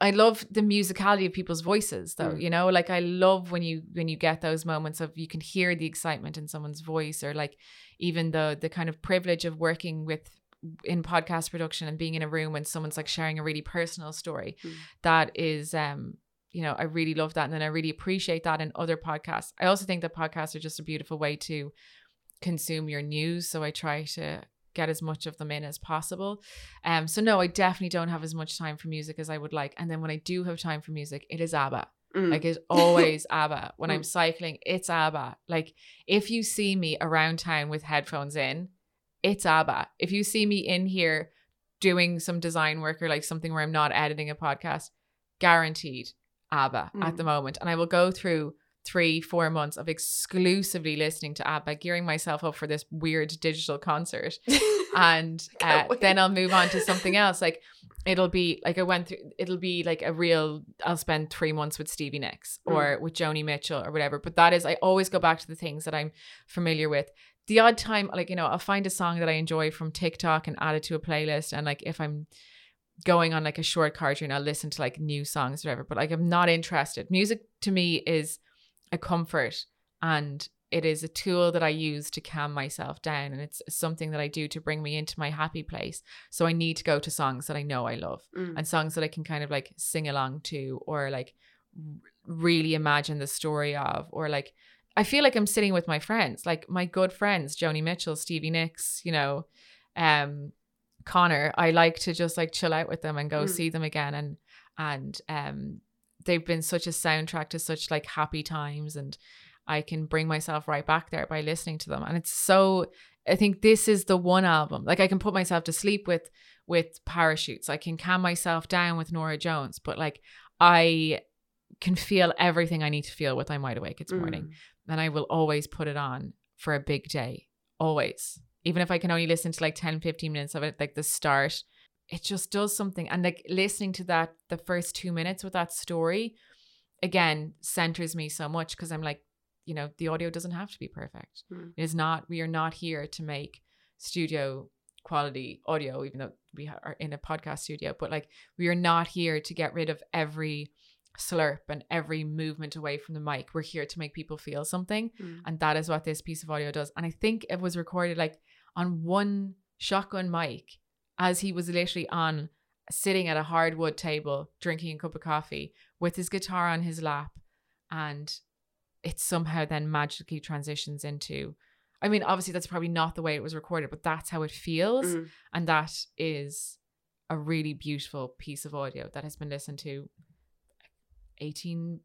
Speaker 4: I love the musicality of people's voices though,
Speaker 3: Mm.
Speaker 4: you know? Like I love when you when you get those moments of you can hear the excitement in someone's voice or like even the the kind of privilege of working with in podcast production and being in a room when someone's like sharing a really personal story
Speaker 3: Mm.
Speaker 4: that is um you know i really love that and then i really appreciate that in other podcasts i also think that podcasts are just a beautiful way to consume your news so i try to get as much of them in as possible um so no i definitely don't have as much time for music as i would like and then when i do have time for music it is abba
Speaker 3: Mm.
Speaker 4: like it's always [LAUGHS] ABBA. When I'm
Speaker 3: Mm.
Speaker 4: cycling, it's ABBA. Like if you see me around town with headphones in, it's ABBA. If you see me in here doing some design work or like something where I'm not editing a podcast, guaranteed ABBA at
Speaker 3: Mm.
Speaker 4: the moment. And I will go through three, four months of exclusively listening to ABBA, gearing myself up for this weird digital concert [LAUGHS] and uh, then I'll move on to something else. Like it'll be like I went through. It'll be like a real. I'll spend three months with Stevie Nicks or with Joni Mitchell or whatever. But that is, I always go back to the things that I'm familiar with. The odd time, like you know, I'll find a song that I enjoy from TikTok and add it to a playlist. And like if I'm going on like a short car journey, I'll listen to like new songs or whatever. But like I'm not interested. Music to me is a comfort and it is a tool that I use to calm myself down and it's something that I do to bring me into my happy place. So I need to go to songs that I know I love
Speaker 3: Mm.
Speaker 4: and songs that I can kind of like sing along to or like r- really imagine the story of or like I feel like I'm sitting with my friends, like my good friends, Joni Mitchell, Stevie Nicks, you know, um Conor. I like to just like chill out with them and go
Speaker 3: Mm.
Speaker 4: see them again and and um they've been such a soundtrack to such like happy times and I can bring myself right back there by listening to them. And it's so I think this is the one album. Like I can put myself to sleep with with parachutes. I can calm myself down with Norah Jones, but like I can feel everything I need to feel with I'm wide awake it's morning.
Speaker 3: Mm.
Speaker 4: And I will always put it on for a big day. Always. Even if I can only listen to like 10, 15 minutes of it, like the start, it just does something. And like listening to that, the first two minutes with that story, again, centers me so much because I'm like, you know, the audio doesn't have to be perfect.
Speaker 3: Mm.
Speaker 4: It is not, we are not here to make studio quality audio, even though we are in a podcast studio, but like we are not here to get rid of every slurp and every movement away from the mic. We're here to make people feel something.
Speaker 3: Mm.
Speaker 4: And that is what this piece of audio does. And I think it was recorded like on one shotgun mic as he was literally on sitting at a hardwood table drinking a cup of coffee with his guitar on his lap. And it somehow then magically transitions into. I mean, obviously, that's probably not the way it was recorded, but that's how it feels.
Speaker 3: Mm.
Speaker 4: And that is a really beautiful piece of audio that has been listened to 18,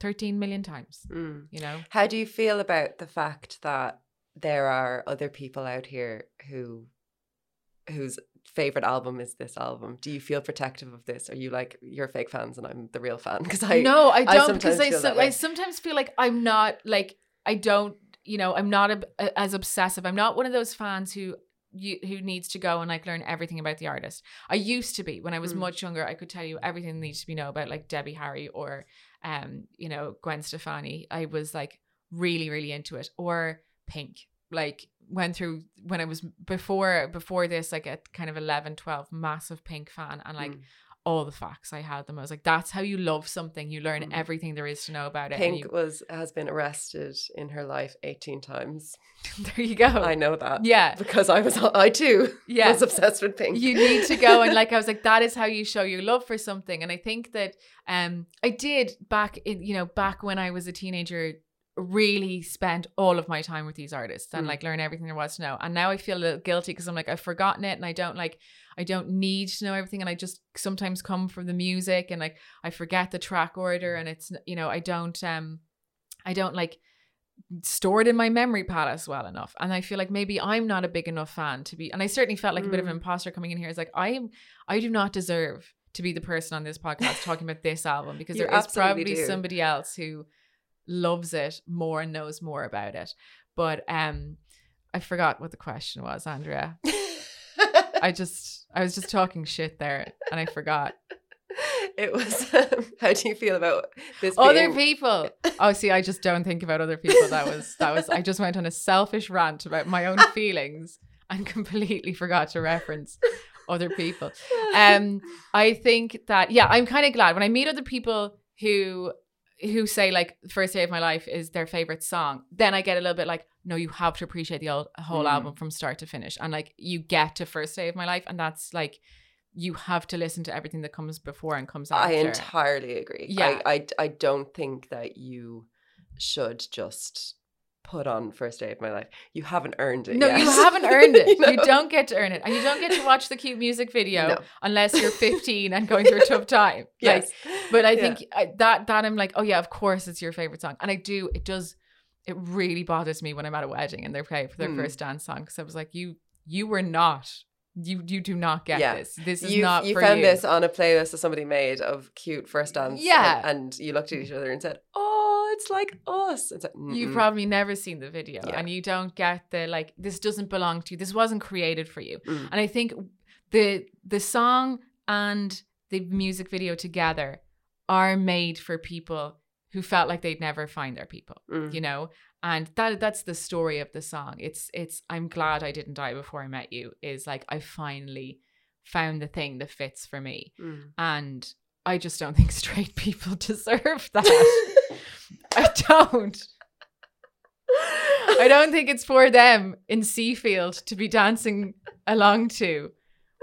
Speaker 4: 13 million times,
Speaker 3: Mm.
Speaker 4: you know?
Speaker 3: How do you feel about the fact that there are other people out here who whose favorite album is this album? Do you feel protective of this? Are you like you're fake fans and I'm the real fan? Because I
Speaker 4: no, I don't because I, so. I sometimes feel like I'm not like I don't you know I'm not a, a- as obsessive. I'm not one of those fans who you who needs to go and like learn everything about the artist. I used to be when I was
Speaker 3: Mm.
Speaker 4: much younger. I could tell you everything that needs to be know about like Debbie Harry or um you know Gwen Stefani. I was like really really into it or Pink. like went through when I was before before this like a kind of 11 12 massive pink fan and like
Speaker 3: Mm.
Speaker 4: All the facts I had them I was like that's how you love something you learn
Speaker 3: Mm.
Speaker 4: everything there is to know about it
Speaker 3: Pink
Speaker 4: you-
Speaker 3: was has been arrested in her life 18 times. [LAUGHS]
Speaker 4: there you go
Speaker 3: I know that.
Speaker 4: yeah
Speaker 3: Because I was I too
Speaker 4: yeah
Speaker 3: was obsessed with Pink.
Speaker 4: you need to go and like I was like [LAUGHS] that is how you show your love for something and I think that um I did back in you know back when I was a teenager really spent all of my time with these artists and
Speaker 3: Mm.
Speaker 4: like learn everything there was to know and now I feel a little guilty because I'm like I've forgotten it and I don't like I don't need to know everything and I just sometimes come from the music and like I forget the track order and it's you know I don't um I don't like store it in my memory palace well enough. And I feel like maybe I'm not a big enough fan to be and I certainly felt like a bit of an
Speaker 3: Mm.
Speaker 4: imposter coming in here. It's like I am I do not deserve to be the person on this podcast talking about this album because
Speaker 3: You
Speaker 4: there is probably
Speaker 3: do.
Speaker 4: somebody else who loves it more and knows more about it. But um I forgot what the question was, Andrea. [LAUGHS] I just I was just talking shit there and I forgot. [LAUGHS]
Speaker 3: it was um, how do you feel about this
Speaker 4: Other
Speaker 3: being-
Speaker 4: people. [LAUGHS] Oh, see, I just don't think about other people. That was that was. I just went on a selfish rant about my own feelings and completely forgot to reference other people. Um, I think that yeah, I'm kind of glad when I meet other people who who say like first day of my life is their favorite song then i get a little bit like no you have to appreciate the old, whole
Speaker 3: Mm.
Speaker 4: album from start to finish and like you get to first day of my life and that's like you have to listen to everything that comes before and comes after
Speaker 3: I entirely agree.
Speaker 4: Yeah.
Speaker 3: I, I I don't think that you should just put on first day of my life. You haven't earned it.
Speaker 4: No,
Speaker 3: yet.
Speaker 4: you haven't [LAUGHS] earned it. you,
Speaker 3: know?
Speaker 4: don't get to earn it. And you don't get to watch the cute music video
Speaker 3: No.
Speaker 4: unless you're [LAUGHS] 15 and going through a tough time. [LAUGHS] Like,
Speaker 3: Yes.
Speaker 4: but I
Speaker 3: Yeah.
Speaker 4: think I, that that I'm like, oh yeah, of course it's your favorite song. And I do, it does, it really bothers me when I'm at a wedding and they're playing for their
Speaker 3: Mm.
Speaker 4: first dance song. Because I was like, you you were not, you you do not get
Speaker 3: Yeah.
Speaker 4: this. This is
Speaker 3: you
Speaker 4: not
Speaker 3: you found
Speaker 4: you.
Speaker 3: this on a playlist that somebody made of cute first dance.
Speaker 4: Yeah.
Speaker 3: And, and you looked at each other and said, "Oh, it's like us." It's like,
Speaker 4: You've probably never seen the video
Speaker 3: Yeah.
Speaker 4: and you don't get the like this doesn't belong to you. This wasn't created for you.
Speaker 3: Mm.
Speaker 4: And I think the the song and the music video together are made for people who felt like they'd never find their people,
Speaker 3: Mm.
Speaker 4: you know? And that that's the story of the song. It's it's I'm glad I didn't die before I met you is like I finally found the thing that fits for me.
Speaker 3: Mm.
Speaker 4: And I just don't [LAUGHS] think straight people [LAUGHS] deserve that. [LAUGHS] I don't. I don't think it's for them in Seafield to be dancing along to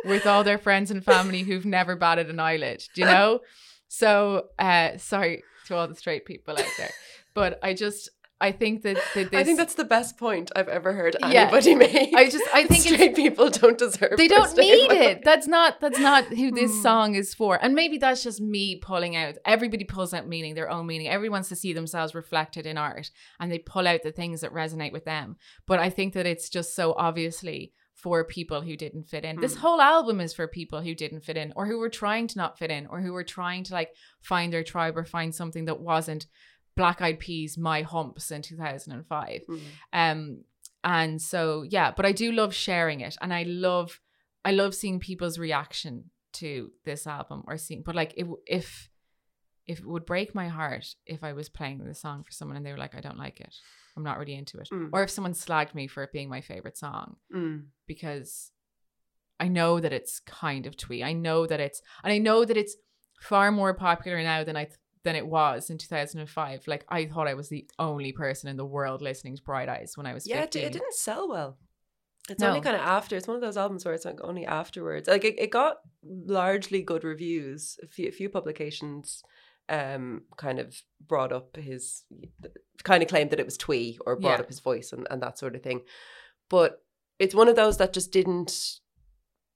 Speaker 4: with all their friends and family who've never batted an eyelid, you know? So, uh, sorry to all the straight people out there, but I just, I think that, that this,
Speaker 3: I think that's the best point I've ever heard
Speaker 4: Yeah.
Speaker 3: anybody make.
Speaker 4: I just, I think [LAUGHS]
Speaker 3: straight people don't deserve.
Speaker 4: they don't
Speaker 3: first day of
Speaker 4: need it. That's not that's not who this
Speaker 3: Hmm.
Speaker 4: song is for. And maybe that's just me pulling out. Everybody pulls out meaning, their own meaning. Everyone wants to see themselves reflected in art and they pull out the things that resonate with them. But I think that it's just so obviously for people who didn't fit in. This
Speaker 3: Hmm.
Speaker 4: whole album is for people who didn't fit in or who were trying to not fit in or who were trying to like find their tribe or find something that wasn't Black Eyed Peas My Humps in 2005.
Speaker 3: Mm.
Speaker 4: Um, and so yeah, but I do love sharing it, and I love, I love seeing people's reaction to this album or seeing. But like, it, if if it would break my heart if I was playing the song for someone and they were like, I don't like it, I'm not really into it,
Speaker 3: Mm.
Speaker 4: or if someone slagged me for it being my favorite song
Speaker 3: Mm.
Speaker 4: because I know that it's kind of twee. I know that it's, and I know that it's far more popular now than I th- than it was in 2005. Like I thought I was the only person in the world listening to Bright Eyes when I was
Speaker 3: Yeah, it,
Speaker 4: 15.
Speaker 3: it didn't sell well. It's
Speaker 4: No.
Speaker 3: only kind of after. It's one of those albums where it's like only afterwards. Like it, it got largely good reviews. A few, a few publications um kind of brought up his kind of claimed that it was twee or brought
Speaker 4: Yeah.
Speaker 3: up his voice and, and that sort of thing. But it's one of those that just didn't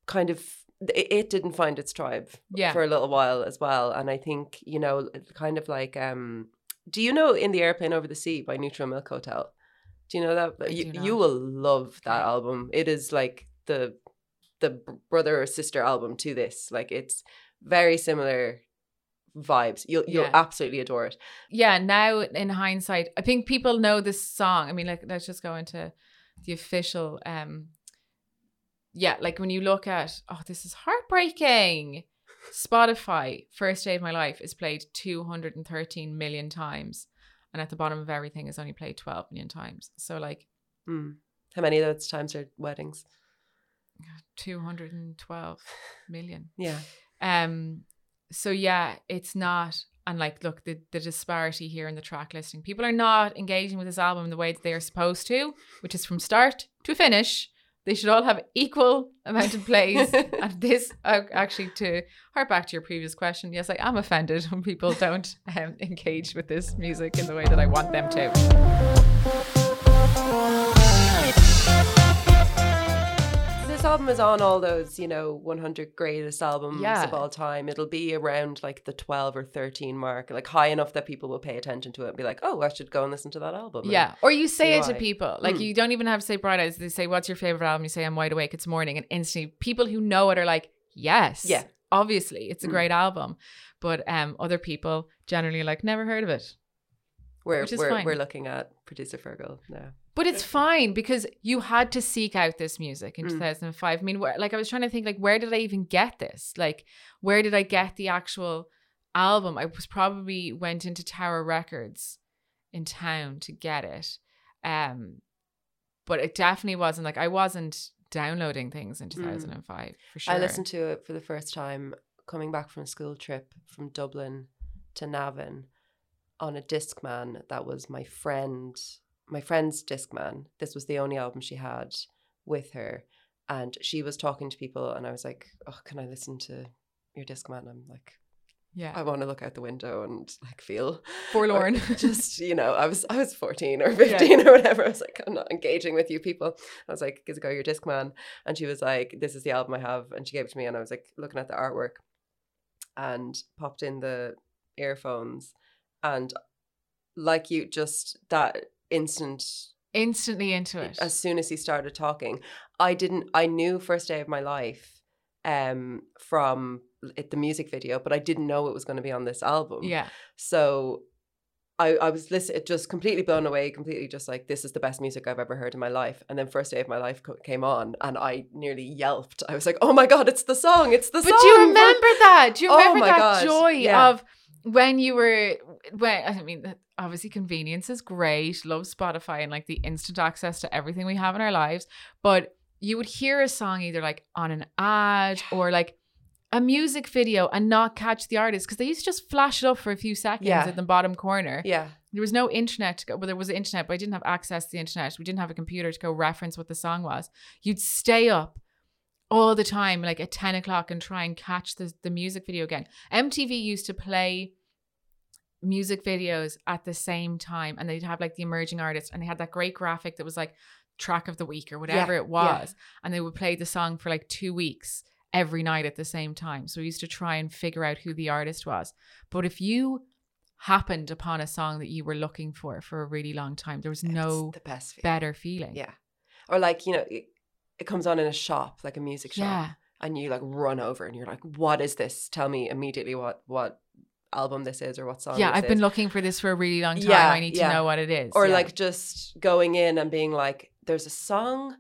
Speaker 3: kind of it, didn't find its tribe
Speaker 4: Yeah.
Speaker 3: for a little while as well. And I think, you know, kind of like um do you know In the Airplane Over the Sea by Neutral Milk Hotel? Do you know that? You, you will love that album. It is like the the brother or sister album to this. Like it's very similar vibes. You'll you'll
Speaker 4: Yeah.
Speaker 3: absolutely adore it.
Speaker 4: yeah, now in hindsight, I think people know this song. I mean, like let's just go into the official um yeah, like when you look at oh, this is heartbreaking. Spotify, First Day of My Life is played 213 million times. And at the bottom of everything is only played 12 million times. So like
Speaker 3: Mm. How many of those times are weddings?
Speaker 4: 212 [LAUGHS] million.
Speaker 3: Yeah.
Speaker 4: Um, so yeah, it's not. And like, look, the, the disparity here in the track listing. People are not engaging with this album the way that they are supposed to, which is from start to finish. They should all have equal amount of plays. [LAUGHS] and this, actually, to hark back to your previous question, yes, I am offended when people don't um, engage with this music in the way that I want them to.
Speaker 3: This album is on all those, you know, 100 greatest albums
Speaker 4: Yeah.
Speaker 3: of all time. It'll be around like the 12 or 13 mark, like high enough that people will pay attention to it and be like, oh, I should go and listen to that album.
Speaker 4: Yeah. Or you say it to people. Like
Speaker 3: Mm.
Speaker 4: you don't even have to say bright eyes. They say, What's your favorite album? You say, I'm wide awake, it's morning. And instantly people who know it are like, Yes.
Speaker 3: Yeah.
Speaker 4: Obviously, it's a
Speaker 3: Mm.
Speaker 4: great album. But um other people generally are like, never heard of it.
Speaker 3: We're, we're, we're looking at producer Fergal now.
Speaker 4: But it's fine because you had to seek out this music in
Speaker 3: Mm.
Speaker 4: 2005. I mean, where, like I was trying to think, like, where did I even get this? Like, where did I get the actual album? I was probably went into Tower Records in town to get it. Um, but it definitely wasn't like I wasn't downloading things in 2005 for sure.
Speaker 3: Mm. I listened to it for the first time coming back from a school trip from Dublin to Navan on a Discman that was my friend, my friend's Discman. This was the only album she had with her. And she was talking to people, and I was like, Oh, can I listen to your Discman? I'm like,
Speaker 4: yeah,
Speaker 3: I want to look out the window and like feel [LAUGHS]
Speaker 4: forlorn. [LAUGHS]
Speaker 3: just you know, I was I was fourteen or fifteen or whatever. I was like, I'm not engaging with you people. I was like, "Is it go your Discman?" And she was like, "This is the album I have," and she gave it to me, and I was like looking at the artwork, and popped in the earphones, and like you, just that instant
Speaker 4: Instantly into it.
Speaker 3: as soon as he started talking i didn't i knew first day of my life um from it, the music video but i didn't know it was going to be on this album
Speaker 4: yeah,
Speaker 3: so I, I was listening, just completely blown away, completely just like, this is the best music I've ever heard in my life. And then First Day of My Life co- came on and I nearly yelped. I was like, oh my God, it's the song. It's the
Speaker 4: But
Speaker 3: song.
Speaker 4: But do you remember that? Do you
Speaker 3: Oh
Speaker 4: remember
Speaker 3: my
Speaker 4: that
Speaker 3: God,
Speaker 4: joy
Speaker 3: yeah.
Speaker 4: of when you were when I mean obviously convenience is great. Love Spotify and like the instant access to everything we have in our lives, but you would hear a song either like on an ad or like a music video and not catch the artist because they used to just flash it up for a few seconds
Speaker 3: Yeah.
Speaker 4: in the bottom corner.
Speaker 3: Yeah.
Speaker 4: There was no internet to go. Well, there was internet, but I didn't have access to the internet. We didn't have a computer to go reference what the song was. You'd stay up all the time, like at 10 o'clock, and try and catch the, the music video again. MTV used to play music videos at the same time, and they'd have like the emerging artists, and they had that great graphic that was like track of the week or whatever
Speaker 3: Yeah,
Speaker 4: it
Speaker 3: yeah.
Speaker 4: was. And they would play the song for like two weeks every night at the same time. So we used to try and figure out who the artist was. But if you happened upon a song that you were looking for for a really long time, there was no
Speaker 3: the best feeling.
Speaker 4: better feeling.
Speaker 3: Yeah. Or like, you know, it, comes on in a shop, like a music shop.
Speaker 4: Yeah.
Speaker 3: And you like run over and you're like, what is this? Tell me immediately what, what album this is or what song
Speaker 4: Yeah, I've been
Speaker 3: is.
Speaker 4: looking for this for a really long time.
Speaker 3: Yeah,
Speaker 4: I need to know what it is.
Speaker 3: or
Speaker 4: Yeah.
Speaker 3: like just going in and being like there's a song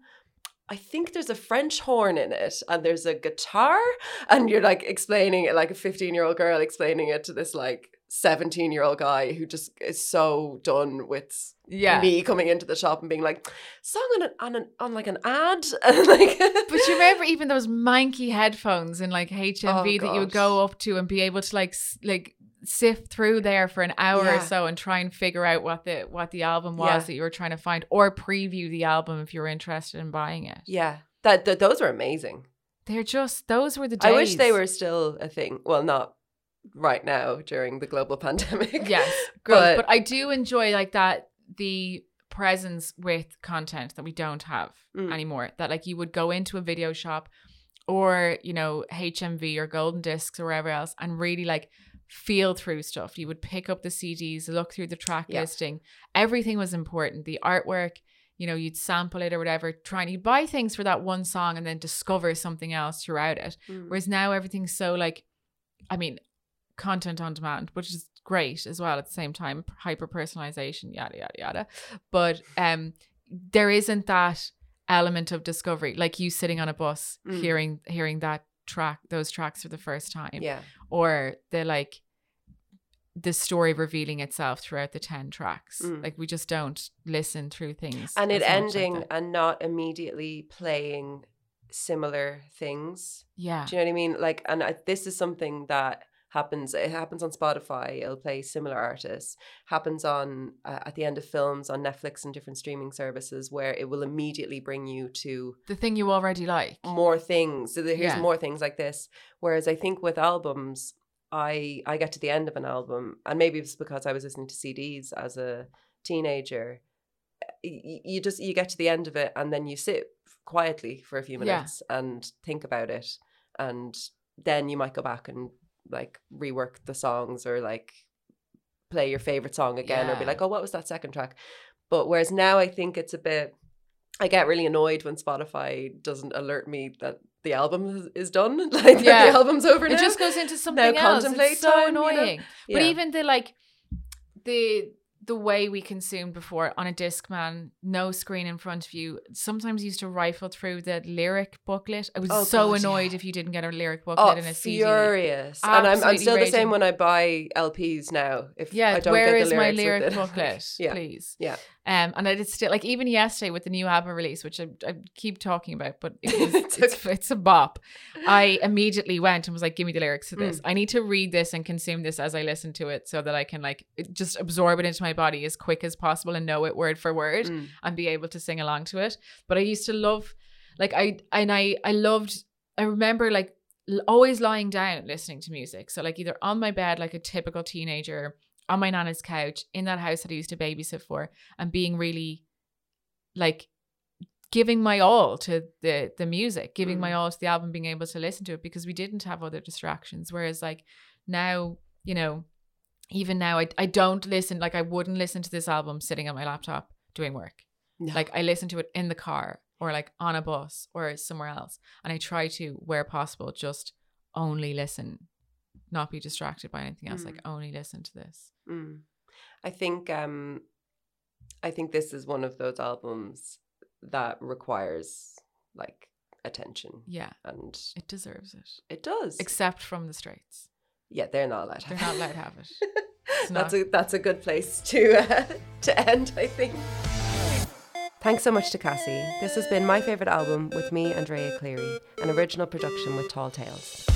Speaker 3: i think there's a french horn in it and there's a guitar and you're like explaining it like a 15 year old girl explaining it to this like 17 year old guy who just is so done with
Speaker 4: yeah.
Speaker 3: me coming into the shop and being like song on an, on, an, on like an ad [LAUGHS] and like
Speaker 4: But you remember even those manky headphones in like HMV oh, that you would go up to and be able to like like sift through there for an hour or so and try and figure out what the what the album was
Speaker 3: Yeah.
Speaker 4: that you were trying to find or preview the album if you were interested in buying it.
Speaker 3: yeah that, that those were amazing
Speaker 4: They're just those were the days.
Speaker 3: i wish they were still a thing well not right now during the global [LAUGHS] pandemic
Speaker 4: yes. [LAUGHS]
Speaker 3: But-
Speaker 4: But, I do enjoy like that the presence with content that we don't have
Speaker 3: Mm.
Speaker 4: anymore. That like you would go into a video shop or you know HMV or Golden Discs or wherever else and really like feel through stuff. You would pick up the CDs, look through the track
Speaker 3: Yeah.
Speaker 4: listing. Everything was important. The artwork. You know, you'd sample it or whatever, trying you buy things for that one song and then discover something else throughout it.
Speaker 3: Mm.
Speaker 4: Whereas now everything's so like, I mean, content on demand, which is great as well at the same time, hyper personalization, yada yada yada. But um, there isn't that element of discovery, like you sitting on a bus,
Speaker 3: Mm.
Speaker 4: hearing hearing that track, those tracks for the first time,
Speaker 3: yeah
Speaker 4: or the like the story revealing itself throughout the 10 tracks.
Speaker 3: Mm.
Speaker 4: Like we just don't listen through things.
Speaker 3: and it
Speaker 4: much like
Speaker 3: ending and not immediately playing similar things.
Speaker 4: Yeah.
Speaker 3: Do you know what I mean? Like, and I, this is something that happens. It happens on Spotify. It'll play similar artists. Happens on uh, at the end of films on Netflix and different streaming services where it will immediately bring you to
Speaker 4: The thing you already like.
Speaker 3: more things. So here's
Speaker 4: Yeah.
Speaker 3: more things like this. Whereas I think with albums, I I get to the end of an album, and maybe it's because I was listening to CDs as a teenager. You, you just you get to the end of it, and then you sit quietly for a few
Speaker 4: Yeah.
Speaker 3: minutes and think about it, and then you might go back and like rework the songs or like play your favorite song again, or be like, oh, what was that second track? But whereas now I think it's a bit I get really annoyed when Spotify doesn't alert me that the album is- done. [LAUGHS] Like
Speaker 4: Yeah.
Speaker 3: the album's over now.
Speaker 4: It just goes into something else.
Speaker 3: contemplate
Speaker 4: It's so
Speaker 3: time, you know?
Speaker 4: annoying. But even the like the the way we consumed before on a Discman, no screen in front of you, sometimes used to rifle through the lyric booklet. I was
Speaker 3: Oh,
Speaker 4: so
Speaker 3: God,
Speaker 4: annoyed
Speaker 3: yeah.
Speaker 4: if you didn't get a lyric oh, booklet
Speaker 3: oh,
Speaker 4: in a CD.
Speaker 3: furious. And I'm, I'm still the same when I buy LPs now. If
Speaker 4: Yeah,
Speaker 3: I don't
Speaker 4: where
Speaker 3: get
Speaker 4: is
Speaker 3: the
Speaker 4: my
Speaker 3: lyrics with
Speaker 4: lyric [LAUGHS] booklet,
Speaker 3: Yeah.
Speaker 4: please?
Speaker 3: Yeah.
Speaker 4: Um, and I did still like even yesterday with the new album release, which I, I keep talking about, but it [LAUGHS] was,
Speaker 3: It's
Speaker 4: it's, it's a bop. I immediately went and was like, "Give me the lyrics to
Speaker 3: Mm.
Speaker 4: this. I need to read this and consume this as I listen to it, so that I can like just absorb it into my body as quick as possible and know it word for word
Speaker 3: Mm.
Speaker 4: and be able to sing along to it." But I used to love, like I and I I loved. I remember like always lying down listening to music. So like either on my bed like a typical teenager, on my nana's couch in that house that I used to babysit for, and being really like giving my all to the the music, giving my
Speaker 3: Mm.
Speaker 4: all to the album, being able to listen to it because we didn't have other distractions. Whereas like now, you know, even now I I don't listen like I wouldn't listen to this album sitting on my laptop doing work.
Speaker 3: No.
Speaker 4: Like I listen to it in the car or like on a bus or somewhere else. And I try to, where possible, just only listen, not be distracted by anything else. Like only listen to this.
Speaker 3: Mm. I think um I think this is one of those albums that requires like attention
Speaker 4: Yeah,
Speaker 3: and
Speaker 4: it deserves it.
Speaker 3: it does.
Speaker 4: Except from the Straights.
Speaker 3: yeah, they're not allowed to
Speaker 4: They're
Speaker 3: have
Speaker 4: not allowed to have it. [LAUGHS]
Speaker 3: That's a that's a good place to uh, [LAUGHS] to end, I think. Thanks so much to Cassie. This has been my favorite album with me, and Andrea Cleary, an original production with Tall Tales.